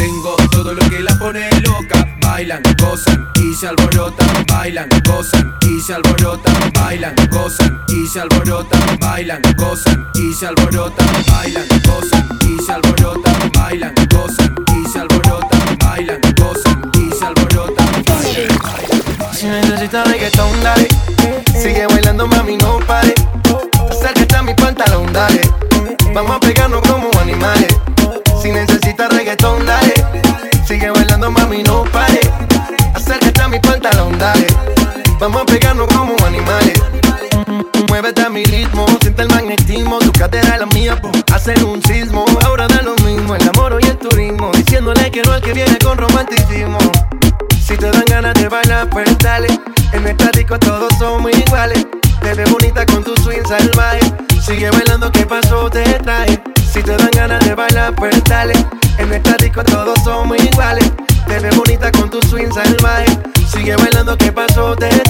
Tengo todo lo que la pone loca. Bailan, gozan y se alborotan. Bailan, gozan y se alborotan. Bailan, gozan y se alborotan. Bailan, gozan y se alborotan. Bailan, gozan y se alborotan. Bailan, gozan y se alborotan. Bailan, gozan y se alborotan. Si necesitas reggaetón, dale. Sigue bailando, mami, no Vamos a pegarnos como animales. Muévete a mi ritmo, siente el magnetismo, tu cadera es la mía, hacen un sismo. Ahora da lo mismo, el amor y el turismo, diciéndole que no al que viene con romanticismo. Si te dan ganas de bailar, pues dale. En el disco todos somos iguales. Te ves bonita con tu swing salvaje. Sigue bailando, ¿qué pasó? Te trae. Si te dan ganas de bailar, pues dale. En el disco todos somos iguales. Te ves bonita con tu swing salvaje. Sigue bailando, ¿qué pasó? Te trae.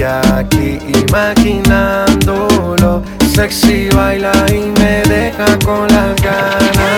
estoy aquí imaginándolo. Sexy baila y me deja con las ganas.